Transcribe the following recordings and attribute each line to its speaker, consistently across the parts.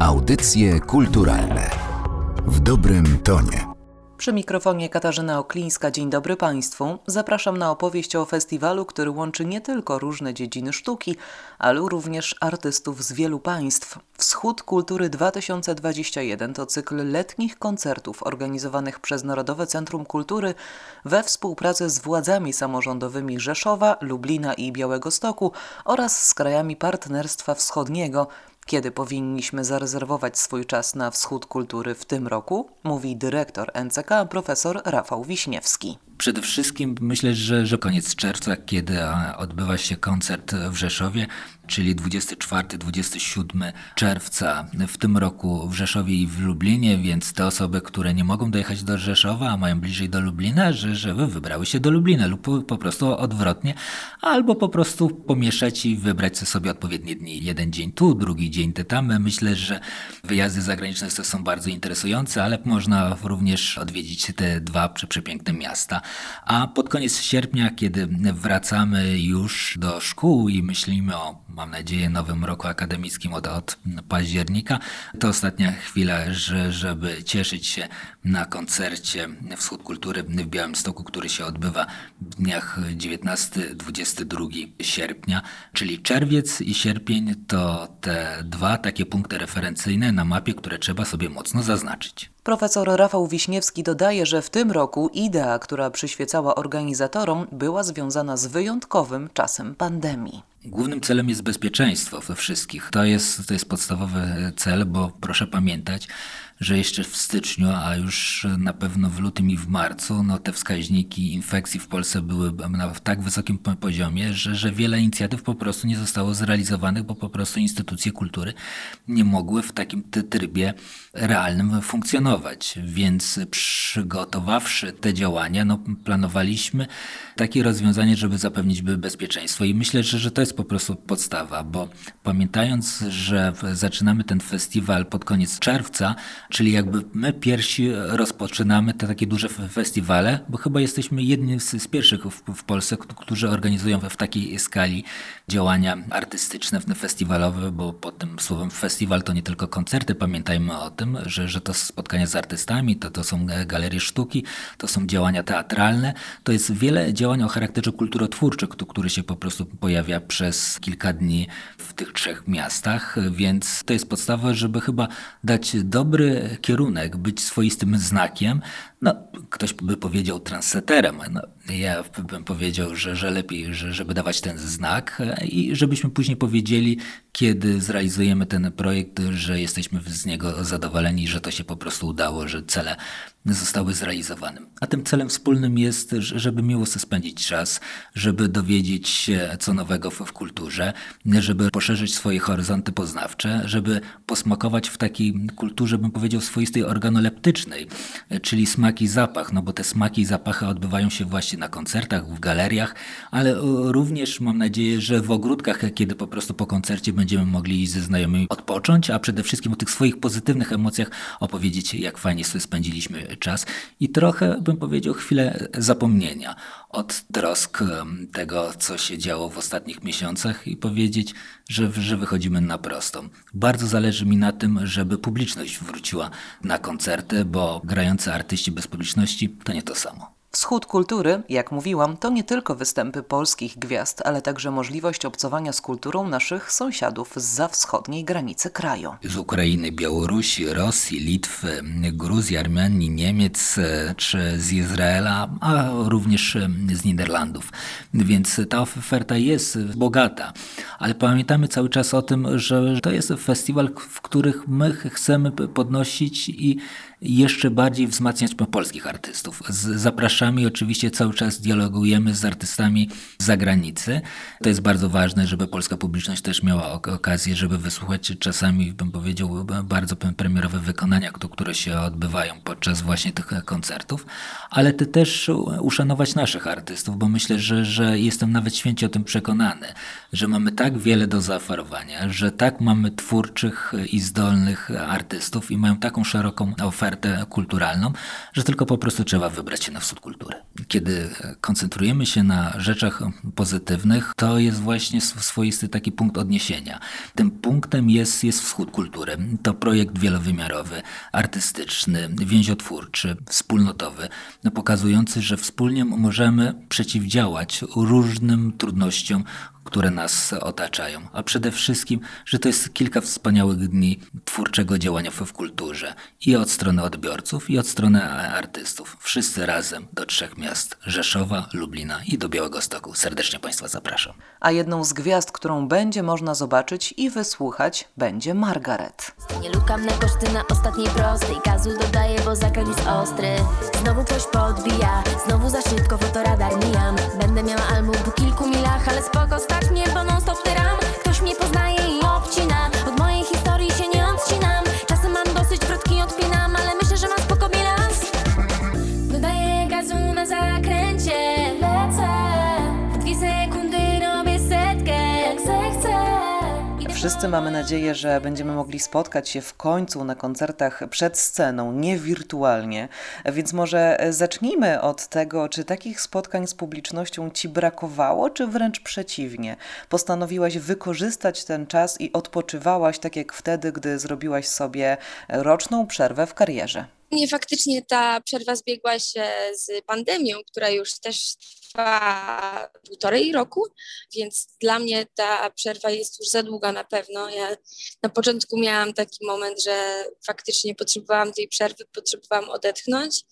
Speaker 1: Audycje kulturalne w dobrym tonie.
Speaker 2: Przy mikrofonie Katarzyna Oklińska. Dzień dobry Państwu. Zapraszam na opowieść o festiwalu, który łączy nie tylko różne dziedziny sztuki, ale również artystów z wielu państw. Wschód Kultury 2021 to cykl letnich koncertów organizowanych przez Narodowe Centrum Kultury we współpracy z władzami samorządowymi Rzeszowa, Lublina i Białegostoku oraz z krajami Partnerstwa Wschodniego – kiedy powinniśmy zarezerwować swój czas na wschód kultury w tym roku, mówi dyrektor NCK profesor Rafał Wiśniewski.
Speaker 3: Przede wszystkim myślę, że, że koniec czerwca, kiedy odbywa się koncert w Rzeszowie, czyli 24-27 czerwca w tym roku w Rzeszowie i w Lublinie, więc te osoby, które nie mogą dojechać do Rzeszowa, a mają bliżej do Lublina, że, żeby wybrały się do Lublina lub po, prostu odwrotnie, albo po prostu pomieszać i wybrać sobie odpowiednie dni. Jeden dzień tu, drugi dzień tam. Myślę, że wyjazdy zagraniczne są bardzo interesujące, ale można również odwiedzić te dwa przepiękne miasta. A pod koniec sierpnia, kiedy wracamy już do szkół i myślimy o mam nadzieję, nowym roku akademickim od, od października. To ostatnia chwila, że, żeby cieszyć się na koncercie Wschód Kultury w Białymstoku, który się odbywa w dniach 19-22 sierpnia, czyli czerwiec i sierpień to te dwa takie punkty referencyjne na mapie, które trzeba sobie mocno zaznaczyć.
Speaker 2: Profesor Rafał Wiśniewski dodaje, że w tym roku idea, która przyświecała organizatorom, była związana z wyjątkowym czasem pandemii.
Speaker 3: Głównym celem jest bezpieczeństwo we wszystkich. To jest, to jest podstawowy cel, bo proszę pamiętać, że jeszcze w styczniu, a już na pewno w lutym i w marcu, no te wskaźniki infekcji w Polsce były na tak wysokim poziomie, że, że wiele inicjatyw po prostu nie zostało zrealizowanych, bo po prostu instytucje kultury nie mogły w takim trybie realnym funkcjonować. Więc przygotowawszy te działania, no planowaliśmy takie rozwiązanie, żeby zapewnić bezpieczeństwo. I myślę, że, że to jest po prostu podstawa, bo pamiętając, że zaczynamy ten festiwal pod koniec czerwca, Czyli jakby my pierwsi rozpoczynamy te takie duże festiwale, bo chyba jesteśmy jednym z, z pierwszych w, w, Polsce, którzy organizują w takiej skali działania artystyczne, festiwalowe, bo pod tym słowem festiwal to nie tylko koncerty, pamiętajmy o tym, że, że to spotkania z artystami, to, to są galerie sztuki, to są działania teatralne, to jest wiele działań o charakterze kulturotwórczym, który się po prostu pojawia przez kilka dni w tych trzech miastach, więc to jest podstawa, żeby chyba dać dobry kierunek, być swoistym znakiem, no, ktoś by powiedział transeterem. No, ja bym powiedział, że, że lepiej, że, żeby dawać ten znak i żebyśmy później powiedzieli, kiedy zrealizujemy ten projekt, że jesteśmy z niego zadowoleni, że to się po prostu udało, że cele zostały zrealizowane. A tym celem wspólnym jest, żeby miło spędzić czas, żeby dowiedzieć się co nowego w, w kulturze, żeby poszerzyć swoje horyzonty poznawcze, żeby posmakować w takiej kulturze, bym powiedział, swoistej organoleptycznej, czyli smak i zapach, no bo te smaki i zapachy odbywają się właśnie na koncertach, w galeriach, ale również mam nadzieję, że w ogródkach, kiedy po prostu po koncercie będziemy mogli ze znajomymi odpocząć, a przede wszystkim o tych swoich pozytywnych emocjach opowiedzieć, jak fajnie sobie spędziliśmy czas. I trochę, bym powiedział, chwilę zapomnienia od trosk tego, co się działo w ostatnich miesiącach i powiedzieć, że, że wychodzimy na prostą. Bardzo zależy mi na tym, żeby publiczność wróciła na koncerty, bo grający artyści bez publiczności to nie to samo.
Speaker 2: Wschód kultury, jak mówiłam, to nie tylko występy polskich gwiazd, ale także możliwość obcowania z kulturą naszych sąsiadów z wschodniej granicy kraju.
Speaker 3: Z Ukrainy, Białorusi, Rosji, Litwy, Gruzji, Armenii, Niemiec e, czy z Izraela, a również e, z Niderlandów. Więc ta oferta jest bogata, ale pamiętamy cały czas o tym, że to jest festiwal, w których my chcemy podnosić i jeszcze bardziej wzmacniać polskich artystów. Z zapraszamy oczywiście cały czas dialogujemy z artystami z zagranicy. To jest bardzo ważne, żeby polska publiczność też miała okazję, żeby wysłuchać czasami, bym powiedział, bardzo premierowe wykonania, które się odbywają podczas właśnie tych koncertów, ale ty też uszanować naszych artystów, bo myślę, że, że jestem nawet święcie o tym przekonany, że mamy tak wiele do zaoferowania, że tak mamy twórczych i zdolnych artystów i mają taką szeroką ofertę, ofertę kulturalną, że tylko po prostu trzeba wybrać się na wschód kultury. Kiedy koncentrujemy się na rzeczach pozytywnych, to jest właśnie swoisty taki punkt odniesienia. Tym punktem jest, jest wschód kultury. To projekt wielowymiarowy, artystyczny, więziotwórczy, wspólnotowy, no pokazujący, że wspólnie możemy przeciwdziałać różnym trudnościom, które nas otaczają, a przede wszystkim, że to jest kilka wspaniałych dni twórczego działania w kulturze i od strony odbiorców, i od strony artystów. Wszyscy razem do trzech miast Rzeszowa, Lublina i do Białego Stoku. Serdecznie Państwa zapraszam.
Speaker 2: A jedną z gwiazd, którą będzie można zobaczyć i wysłuchać, będzie Margaret.
Speaker 4: Nie lukam na koszty na ostatniej prostej Gazu dodaję, bo zakręt jest ostry Znowu ktoś podbija, znowu za szybko fotoradar
Speaker 2: Wszyscy mamy nadzieję, że będziemy mogli spotkać się w końcu na koncertach przed sceną, nie wirtualnie. Więc może zacznijmy od tego, czy takich spotkań z publicznością ci brakowało, czy wręcz przeciwnie? Postanowiłaś wykorzystać ten czas i odpoczywałaś tak jak wtedy, gdy zrobiłaś sobie roczną przerwę w karierze.
Speaker 5: Nie, faktycznie ta przerwa zbiegła się z pandemią, która już też trwa półtorej roku, więc dla mnie ta przerwa jest już za długa na pewno. Ja na początku miałam taki moment, że faktycznie potrzebowałam tej przerwy, potrzebowałam odetchnąć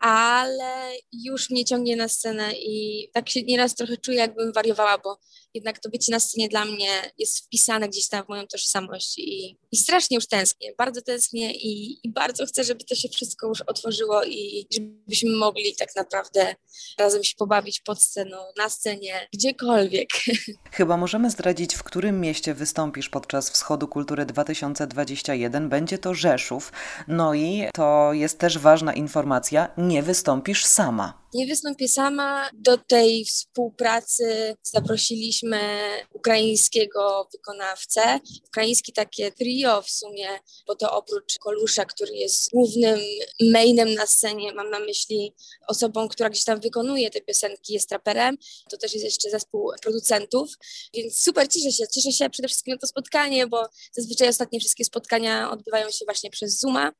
Speaker 5: ale już mnie ciągnie na scenę i tak się nieraz trochę czuję, jakbym wariowała, bo jednak to bycie na scenie dla mnie jest wpisane gdzieś tam w moją tożsamość i, i strasznie już tęsknię, bardzo tęsknię i, i bardzo chcę, żeby to się wszystko już otworzyło i żebyśmy mogli tak naprawdę razem się pobawić pod sceną, na scenie, gdziekolwiek.
Speaker 2: Chyba możemy zdradzić, w którym mieście wystąpisz podczas Wschodu Kultury 2021. Będzie to Rzeszów. No i to jest też ważna informacja, nie wystąpisz sama.
Speaker 5: Nie wystąpię sama. Do tej współpracy zaprosiliśmy ukraińskiego wykonawcę. Ukraiński takie trio w sumie, bo to oprócz Kolusza, który jest głównym mainem na scenie, mam na myśli osobą, która gdzieś tam wykonuje te piosenki, jest raperem, to też jest jeszcze zespół producentów, więc super cieszę się. Cieszę się przede wszystkim na to spotkanie, bo zazwyczaj ostatnie wszystkie spotkania odbywają się właśnie przez Zooma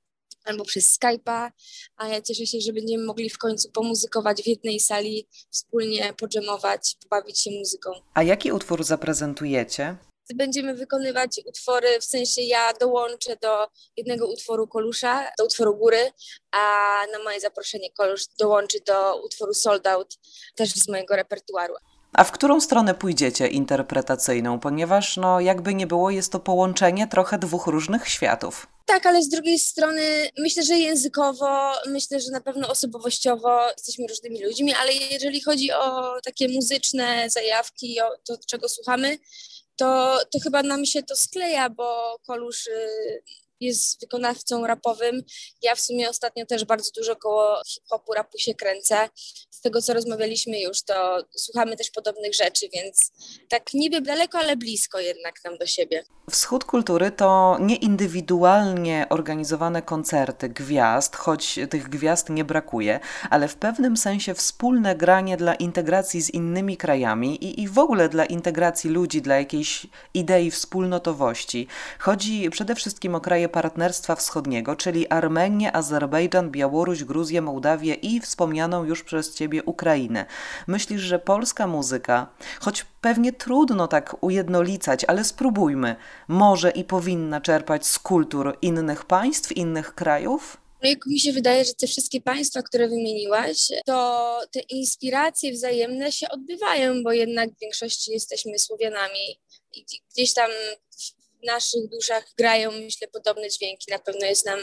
Speaker 5: albo przez Skype'a, a ja cieszę się, że będziemy mogli w końcu pomuzykować w jednej sali, wspólnie podżemować, pobawić się muzyką.
Speaker 2: A jaki utwór zaprezentujecie?
Speaker 5: Będziemy wykonywać utwory, w sensie ja dołączę do jednego utworu Kolusza, do utworu Góry, a na moje zaproszenie Kolusz dołączy do utworu Sold Out, też z mojego repertuaru.
Speaker 2: A w którą stronę pójdziecie interpretacyjną? Ponieważ, no, jakby nie było, jest to połączenie trochę dwóch różnych światów.
Speaker 5: Tak, ale z drugiej strony myślę, że językowo, myślę, że na pewno osobowościowo jesteśmy różnymi ludźmi, ale jeżeli chodzi o takie muzyczne zajawki, o to, czego słuchamy, to, to chyba nam się to skleja, bo Kolusz y, jest wykonawcą rapowym. Ja w sumie ostatnio też bardzo dużo koło hip-hopu, rapu się kręcę. Z tego, co rozmawialiśmy już, to słuchamy też podobnych rzeczy, więc tak niby daleko, ale blisko jednak nam do siebie.
Speaker 2: Wschód kultury to nieindywidualnie organizowane koncerty gwiazd, choć tych gwiazd nie brakuje, ale w pewnym sensie wspólne granie dla integracji z innymi krajami i, i w ogóle dla integracji ludzi, dla jakiejś idei wspólnotowości. Chodzi przede wszystkim o kraje Partnerstwa Wschodniego, czyli Armenię, Azerbejdżan, Białoruś, Gruzję, Mołdawię i wspomnianą już przez Ciebie Ukrainę. Myślisz, że polska muzyka, choć pewnie trudno tak ujednolicać, ale spróbujmy, może i powinna czerpać z kultur innych państw, innych krajów?
Speaker 5: No jak mi się wydaje, że te wszystkie państwa, które wymieniłaś, to te inspiracje wzajemne się odbywają, bo jednak w większości jesteśmy Słowianami i gdzieś tam w naszych duszach grają, myślę, podobne dźwięki. Na pewno jest nam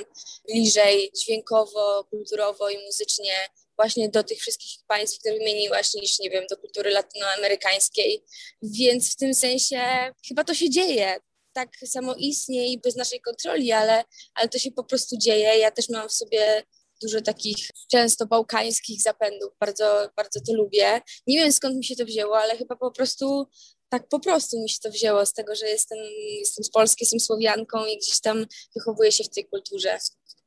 Speaker 5: bliżej dźwiękowo, kulturowo i muzycznie właśnie do tych wszystkich państw, które wymieniłaś, niż, nie wiem, do kultury latynoamerykańskiej. Więc w tym sensie chyba to się dzieje. Tak samo istnieje i bez naszej kontroli, ale, ale to się po prostu dzieje. Ja też mam w sobie dużo takich często bałkańskich zapędów. Bardzo, bardzo to lubię. Nie wiem skąd mi się to wzięło, ale chyba po prostu tak po prostu mi się to wzięło z tego, że jestem, jestem z Polski, jestem Słowianką i gdzieś tam wychowuję się w tej kulturze.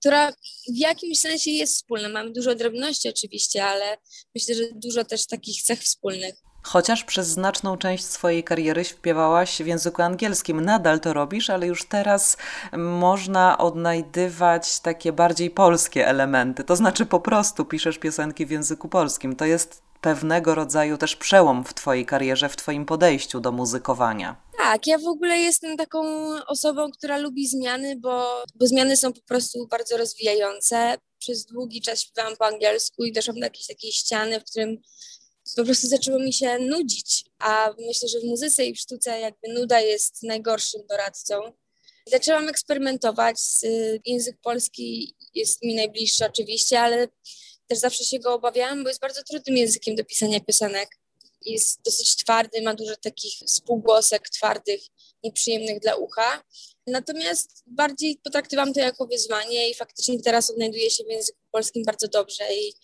Speaker 5: która w jakimś sensie jest wspólna. Mamy dużo drobności oczywiście, ale myślę, że dużo też takich cech wspólnych.
Speaker 2: Chociaż przez znaczną część swojej kariery śpiewałaś w języku angielskim, nadal to robisz, ale już teraz można odnajdywać takie bardziej polskie elementy. To znaczy po prostu piszesz piosenki w języku polskim. To jest pewnego rodzaju też przełom w Twojej karierze, w Twoim podejściu do muzykowania.
Speaker 5: Tak, ja w ogóle jestem taką osobą, która lubi zmiany, bo, bo zmiany są po prostu bardzo rozwijające. Przez długi czas śpiewałam po angielsku i doszłam do jakiejś takiej ściany, w którym po prostu zaczęło mi się nudzić, a myślę, że w muzyce i w sztuce jakby nuda jest najgorszym doradcą. Zaczęłam eksperymentować. Język polski jest mi najbliższy oczywiście, ale też zawsze się go obawiałam, bo jest bardzo trudnym językiem do pisania piosenek. Jest dosyć twardy, ma dużo takich spółgłosek twardych, nieprzyjemnych dla ucha. Natomiast bardziej potraktowałam to jako wyzwanie i faktycznie teraz odnajduję się w języku polskim bardzo dobrze i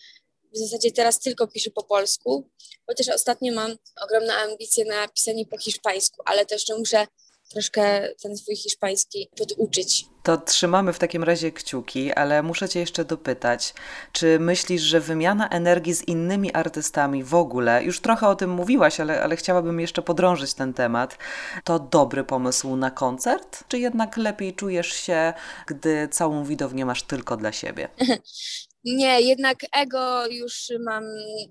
Speaker 5: w zasadzie teraz tylko piszę po polsku, chociaż ostatnio mam ogromne ambicje na pisanie po hiszpańsku, ale też muszę troszkę ten swój hiszpański poduczyć.
Speaker 2: To trzymamy w takim razie kciuki, ale muszę Cię jeszcze dopytać, czy myślisz, że wymiana energii z innymi artystami w ogóle, już trochę o tym mówiłaś, ale, ale chciałabym jeszcze podrążyć ten temat, to dobry pomysł na koncert? Czy jednak lepiej czujesz się, gdy całą widownię masz tylko dla siebie?
Speaker 5: Nie, jednak ego już mam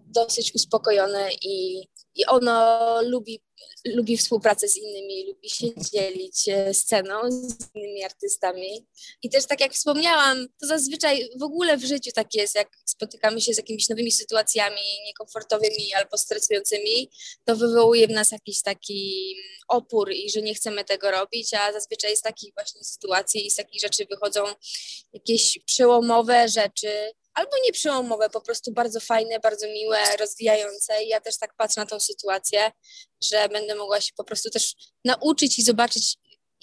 Speaker 5: dosyć uspokojone i, i ono lubi lubi współpracę z innymi, lubi się dzielić e, sceną z innymi artystami. I też tak jak wspomniałam, to zazwyczaj w ogóle w życiu tak jest, jak spotykamy się z jakimiś nowymi sytuacjami niekomfortowymi albo stresującymi, to wywołuje w nas jakiś taki opór i że nie chcemy tego robić, a zazwyczaj z takich właśnie sytuacji i z takich rzeczy wychodzą jakieś przełomowe rzeczy, albo nie przełomowe, po prostu bardzo fajne, bardzo miłe, rozwijające. I ja też tak patrzę na tą sytuację, że będę mogła się po prostu też nauczyć i zobaczyć,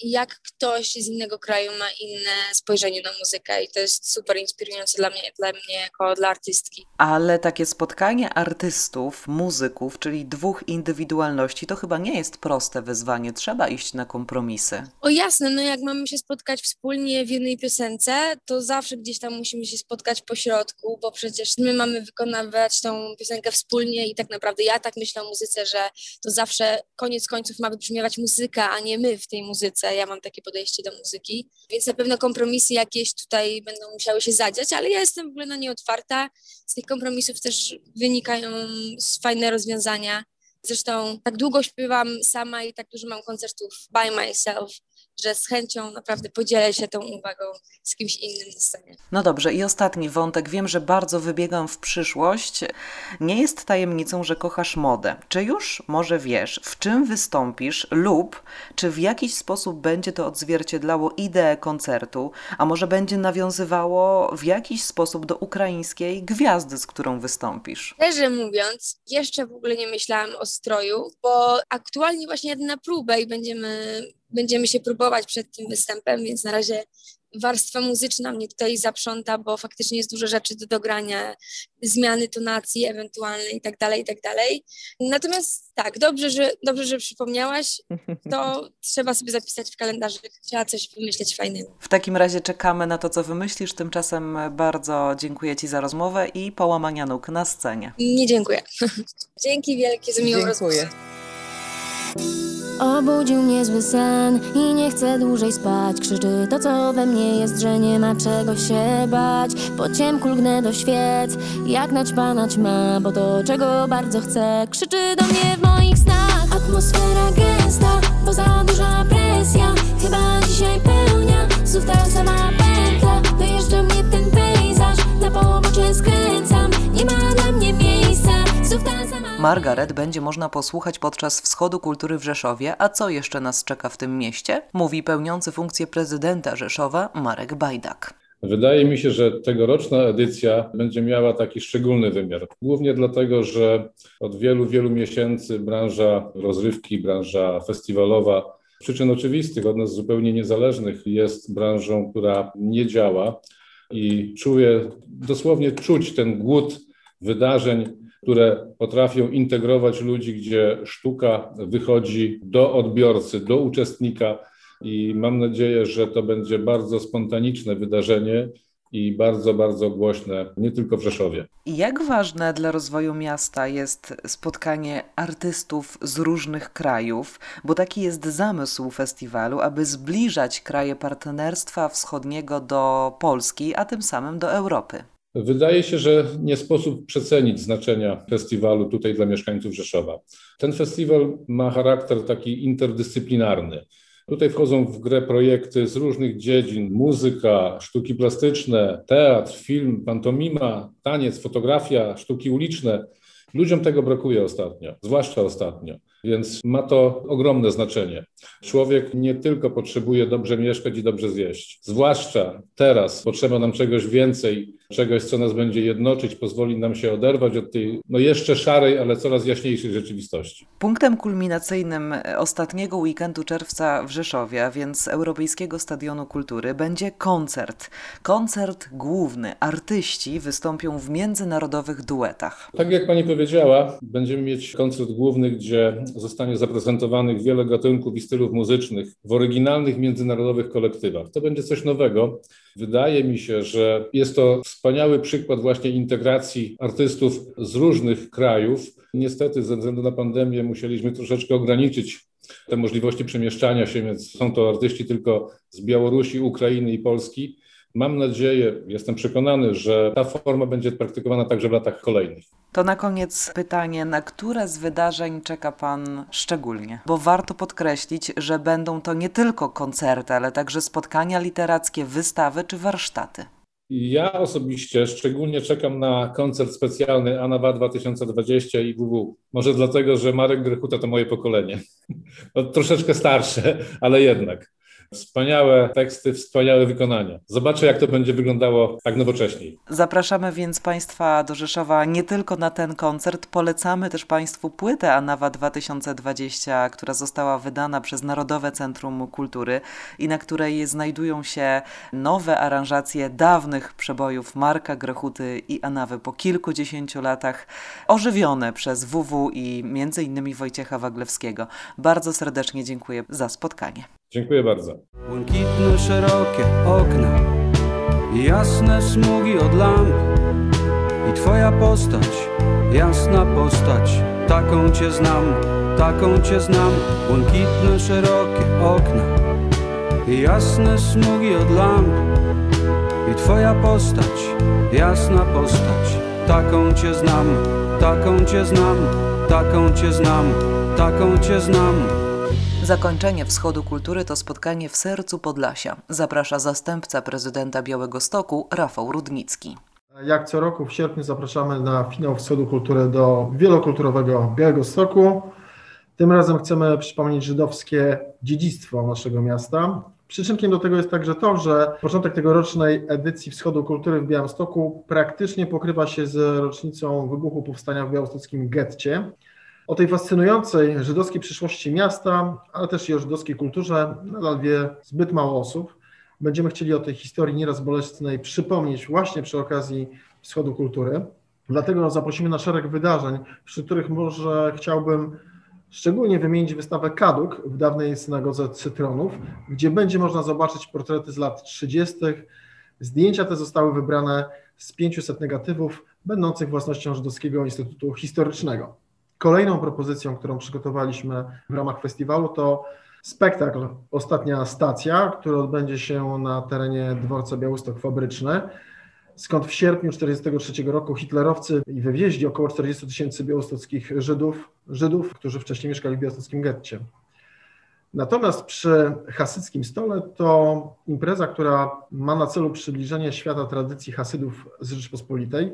Speaker 5: jak ktoś z innego kraju ma inne spojrzenie na muzykę i to jest super inspirujące dla mnie, dla mnie jako dla artystki.
Speaker 2: Ale takie spotkanie artystów, muzyków, czyli dwóch indywidualności, to chyba nie jest proste wyzwanie. Trzeba iść na kompromisy.
Speaker 5: O jasne, no jak mamy się spotkać wspólnie w jednej piosence, to zawsze gdzieś tam musimy się spotkać po środku, bo przecież my mamy wykonywać tą piosenkę wspólnie i tak naprawdę ja tak myślę o muzyce, że to zawsze koniec końców ma wybrzmiewać muzyka, a nie my w tej muzyce muzyce. Ja mam takie podejście do muzyki, więc na pewno kompromisy jakieś tutaj będą musiały się zadziać, ale ja jestem w ogóle na nie otwarta. Z tych kompromisów też wynikają fajne rozwiązania. Zresztą tak długo śpiewam sama i tak dużo mam koncertów by myself, że z chęcią naprawdę podzielę się tą uwagą z kimś innym na scenie.
Speaker 2: No dobrze, i ostatni wątek. Wiem, że bardzo wybiegam w przyszłość. Nie jest tajemnicą, że kochasz modę. Czy już może wiesz, w czym wystąpisz lub czy w jakiś sposób będzie to odzwierciedlało ideę koncertu, a może będzie nawiązywało w jakiś sposób do ukraińskiej gwiazdy, z którą wystąpisz?
Speaker 5: Szczerze mówiąc, jeszcze w ogóle nie myślałam o stroju, bo aktualnie właśnie jadę na próbę i będziemy będziemy się próbować przed tym występem, więc na razie warstwa muzyczna mnie tutaj zaprząta, bo faktycznie jest dużo rzeczy do dogrania, zmiany tonacji ewentualne i tak dalej, i tak dalej. Natomiast tak, dobrze, że, dobrze, że przypomniałaś, to trzeba sobie zapisać w kalendarzu, trzeba coś wymyśleć fajnego.
Speaker 2: W takim razie czekamy na to, co wymyślisz. Tymczasem bardzo dziękuję Ci za rozmowę i połamania nóg na scenie.
Speaker 5: Nie dziękuję. Dzięki wielkie za miłą dziękuję. rozmowę.
Speaker 4: Obudził mnie zły sen i nie chcę dłużej spać. Krzyczy to co we mnie jest, że nie ma czego się bać. Po ciemku lgnę do świec, jak naćpana ćma Bo to czego bardzo chcę, krzyczy do mnie w moich snach. Atmosfera gęsta, bo za duża presja. Chyba dzisiaj pełnia, znów ta sama pętla. Dojeżdża mnie ten pejzaż, na pobocze skręcam. Nie ma
Speaker 2: Margaret będzie można posłuchać podczas Wschodu Kultury w Rzeszowie, a co jeszcze nas czeka w tym mieście? Mówi pełniący funkcję prezydenta Rzeszowa Marek Bajdak.
Speaker 6: Wydaje mi się, że tegoroczna edycja będzie miała taki szczególny wymiar. Głównie dlatego, że od wielu, wielu miesięcy branża rozrywki, branża festiwalowa, przyczyn oczywistych, od nas zupełnie niezależnych, jest branżą, która nie działa i czuję, dosłownie czuć ten głód wydarzeń, które potrafią integrować ludzi, gdzie sztuka wychodzi do odbiorcy, do uczestnika. I mam nadzieję, że to będzie bardzo spontaniczne wydarzenie i bardzo, bardzo głośne, nie tylko w Rzeszowie.
Speaker 2: Jak ważne dla rozwoju miasta jest spotkanie artystów z różnych krajów, bo taki jest zamysł festiwalu, aby zbliżać kraje partnerstwa wschodniego do Polski, a tym samym do Europy?
Speaker 6: Wydaje się, że nie sposób przecenić znaczenia festiwalu tutaj dla mieszkańców Rzeszowa. Ten festiwal ma charakter taki interdyscyplinarny. Tutaj wchodzą w grę projekty z różnych dziedzin: muzyka, sztuki plastyczne, teatr, film, pantomima, taniec, fotografia, sztuki uliczne. Ludziom tego brakuje ostatnio, zwłaszcza ostatnio, więc ma to ogromne znaczenie. Człowiek nie tylko potrzebuje dobrze mieszkać i dobrze zjeść, zwłaszcza teraz potrzeba nam czegoś więcej, czegoś, co nas będzie jednoczyć, pozwoli nam się oderwać od tej no jeszcze szarej, ale coraz jaśniejszej rzeczywistości.
Speaker 2: Punktem kulminacyjnym ostatniego weekendu czerwca w Rzeszowie, a więc Europejskiego Stadionu Kultury, będzie koncert. Koncert główny. Artyści wystąpią w międzynarodowych duetach.
Speaker 6: Tak jak pani powiedziała, będziemy mieć koncert główny, gdzie zostanie zaprezentowanych wiele gatunków i stylów muzycznych w oryginalnych międzynarodowych kolektywach. To będzie coś nowego. Wydaje mi się, że jest to wspaniały przykład właśnie integracji artystów z różnych krajów. Niestety, ze względu na pandemię, musieliśmy troszeczkę ograniczyć te możliwości przemieszczania się, więc są to artyści tylko z Białorusi, Ukrainy i Polski. Mam nadzieję, jestem przekonany, że ta forma będzie praktykowana także w latach kolejnych.
Speaker 2: To na koniec pytanie, na które z wydarzeń czeka Pan szczególnie? Bo warto podkreślić, że będą to nie tylko koncerty, ale także spotkania literackie, wystawy czy warsztaty.
Speaker 6: Ja osobiście szczególnie czekam na koncert specjalny Anawa 2020 i WW. Może dlatego, że Marek Grechuta to moje pokolenie. No, troszeczkę starsze, ale jednak. Wspaniałe teksty, wspaniałe wykonania. Zobaczę, jak to będzie wyglądało tak nowocześniej.
Speaker 2: Zapraszamy więc Państwa do Rzeszowa nie tylko na ten koncert, polecamy też Państwu płytę Anawa 2020, która została wydana przez Narodowe Centrum Kultury i na której znajdują się nowe aranżacje dawnych przebojów Marka Grechuty i Anawy po kilkudziesięciu latach, ożywione przez WW i innymi Wojciecha Waglewskiego. Bardzo serdecznie dziękuję za spotkanie.
Speaker 6: Dziękuję bardzo.
Speaker 7: Błękitne, szerokie okna jasne smugi od lamp i twoja postać, jasna postać, taką cię znam, taką cię znam. Błękitne, szerokie okna jasne smugi od lamp i twoja postać, jasna postać, taką cię znam, taką cię znam, taką cię znam, taką cię znam.
Speaker 2: Zakończenie Wschodu Kultury to spotkanie w sercu Podlasia. Zaprasza zastępca prezydenta Białego Stoku Rafał Rudnicki.
Speaker 8: Jak co roku w sierpniu zapraszamy na finał Wschodu Kultury do wielokulturowego Białego Stoku. Tym razem chcemy przypomnieć żydowskie dziedzictwo naszego miasta. Przyczynkiem do tego jest także to, że początek tegorocznej edycji Wschodu Kultury w Białymstoku praktycznie pokrywa się z rocznicą wybuchu powstania w białostockim getcie. O tej fascynującej żydowskiej przyszłości miasta, ale też i o żydowskiej kulturze nadal wie zbyt mało osób. Będziemy chcieli o tej historii nieraz bolesnej przypomnieć właśnie przy okazji Wschodu Kultury. Dlatego zaprosimy na szereg wydarzeń, wśród których może chciałbym szczególnie wymienić wystawę Kaduk w dawnej synagodze Cytronów, gdzie będzie można zobaczyć portrety z lat 30. Zdjęcia te zostały wybrane z 500 negatywów będących własnością Żydowskiego Instytutu Historycznego. Kolejną propozycją, którą przygotowaliśmy w ramach festiwalu, to spektakl Ostatnia Stacja, który odbędzie się na terenie dworca Białystok Fabryczny, skąd w sierpniu 1943 roku hitlerowcy wywieźli około 40 tysięcy białostockich Żydów, Żydów, którzy wcześniej mieszkali w białostockim getcie. Natomiast przy hasyckim stole to impreza, która ma na celu przybliżenie świata tradycji hasydów z Rzeczpospolitej,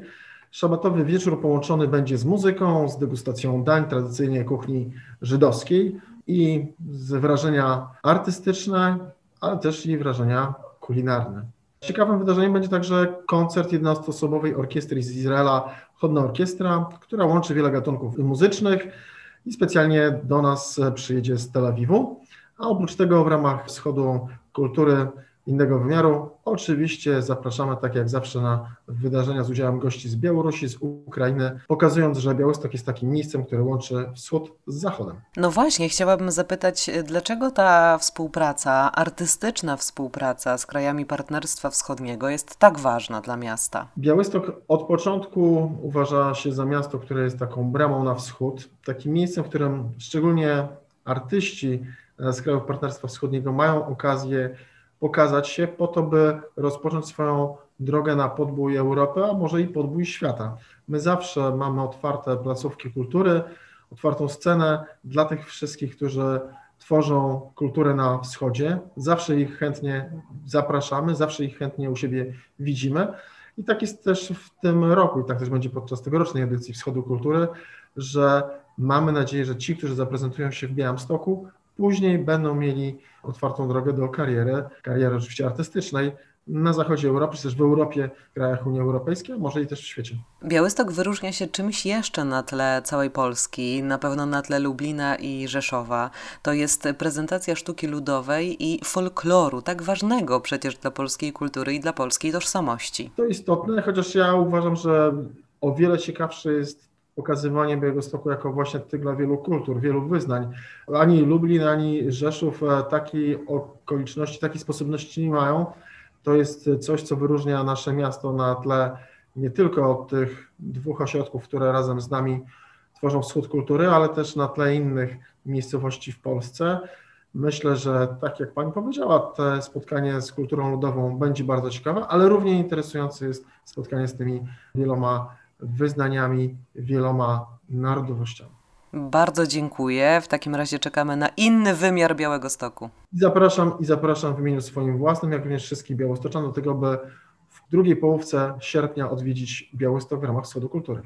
Speaker 8: Szabatowy wieczór połączony będzie z muzyką, z degustacją dań tradycyjnej kuchni żydowskiej i z wrażenia artystyczne, ale też i wrażenia kulinarne. Ciekawym wydarzeniem będzie także koncert jednoosobowej orkiestry z Izraela, Chodna Orkiestra, która łączy wiele gatunków muzycznych i specjalnie do nas przyjedzie z Tel Awiwu. A oprócz tego w ramach Wschodu Kultury innego wymiaru. Oczywiście zapraszamy, tak jak zawsze, na wydarzenia z udziałem gości z Białorusi, z Ukrainy, pokazując, że Białystok jest takim miejscem, które łączy wschód z zachodem.
Speaker 2: No właśnie, chciałabym zapytać, dlaczego ta współpraca, artystyczna współpraca z krajami Partnerstwa Wschodniego jest tak ważna dla miasta?
Speaker 8: Białystok od początku uważa się za miasto, które jest taką bramą na wschód, takim miejscem, w którym szczególnie artyści z krajów Partnerstwa Wschodniego mają okazję pokazać się po to, by rozpocząć swoją drogę na podbój Europy, a może i podbój świata. My zawsze mamy otwarte placówki kultury, otwartą scenę dla tych wszystkich, którzy tworzą kulturę na wschodzie. Zawsze ich chętnie zapraszamy, zawsze ich chętnie u siebie widzimy. I tak jest też w tym roku, i tak też będzie podczas tegorocznej edycji Wschodu Kultury, że mamy nadzieję, że ci, którzy zaprezentują się w Białymstoku, później będą mieli otwartą drogę do kariery, kariery oczywiście artystycznej, na zachodzie Europy, czy też w Europie, w krajach Unii Europejskiej, a może i też w świecie.
Speaker 2: Białystok wyróżnia się czymś jeszcze na tle całej Polski, na pewno na tle Lublina i Rzeszowa. To jest prezentacja sztuki ludowej i folkloru, tak ważnego przecież dla polskiej kultury i dla polskiej tożsamości.
Speaker 8: To istotne, chociaż ja uważam, że o wiele ciekawsze jest pokazywanie Białegostoku jako właśnie tygla wielu kultur, wielu wyznań. Ani Lublin, ani Rzeszów e, takiej okoliczności, takiej sposobności nie mają. To jest coś, co wyróżnia nasze miasto na tle nie tylko od tych dwóch ośrodków, które razem z nami tworzą wschód kultury, ale też na tle innych miejscowości w Polsce. Myślę, że tak jak Pani powiedziała, to spotkanie z kulturą ludową będzie bardzo ciekawe, ale równie interesujące jest spotkanie z tymi wieloma wyznaniami, wieloma narodowościami.
Speaker 2: Bardzo dziękuję. W takim razie czekamy na inny wymiar Białego Stoku.
Speaker 8: Zapraszam i zapraszam w imieniu swoim własnym, jak również wszystkich białostoczan do tego, by w drugiej połówce sierpnia odwiedzić Białystok w ramach Wschodu Kultury.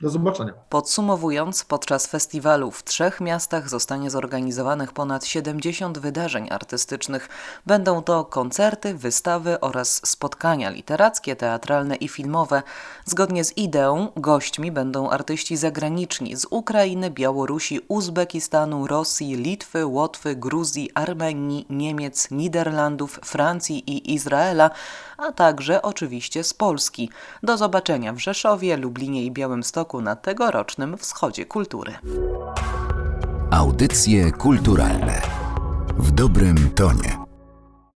Speaker 8: Do zobaczenia.
Speaker 2: Podsumowując, podczas festiwalu w trzech miastach zostanie zorganizowanych ponad 70 wydarzeń artystycznych. Będą to koncerty, wystawy oraz spotkania literackie, teatralne i filmowe. Zgodnie z ideą gośćmi będą artyści zagraniczni z Ukrainy, Białorusi, Uzbekistanu, Rosji, Litwy, Łotwy, Gruzji, Armenii, Niemiec, Niderlandów, Francji i Izraela, a także oczywiście z Polski. Do zobaczenia w Rzeszowie, Lublinie i Białymstoku na tegorocznym Wschodzie Kultury.
Speaker 1: Audycje kulturalne w dobrym tonie.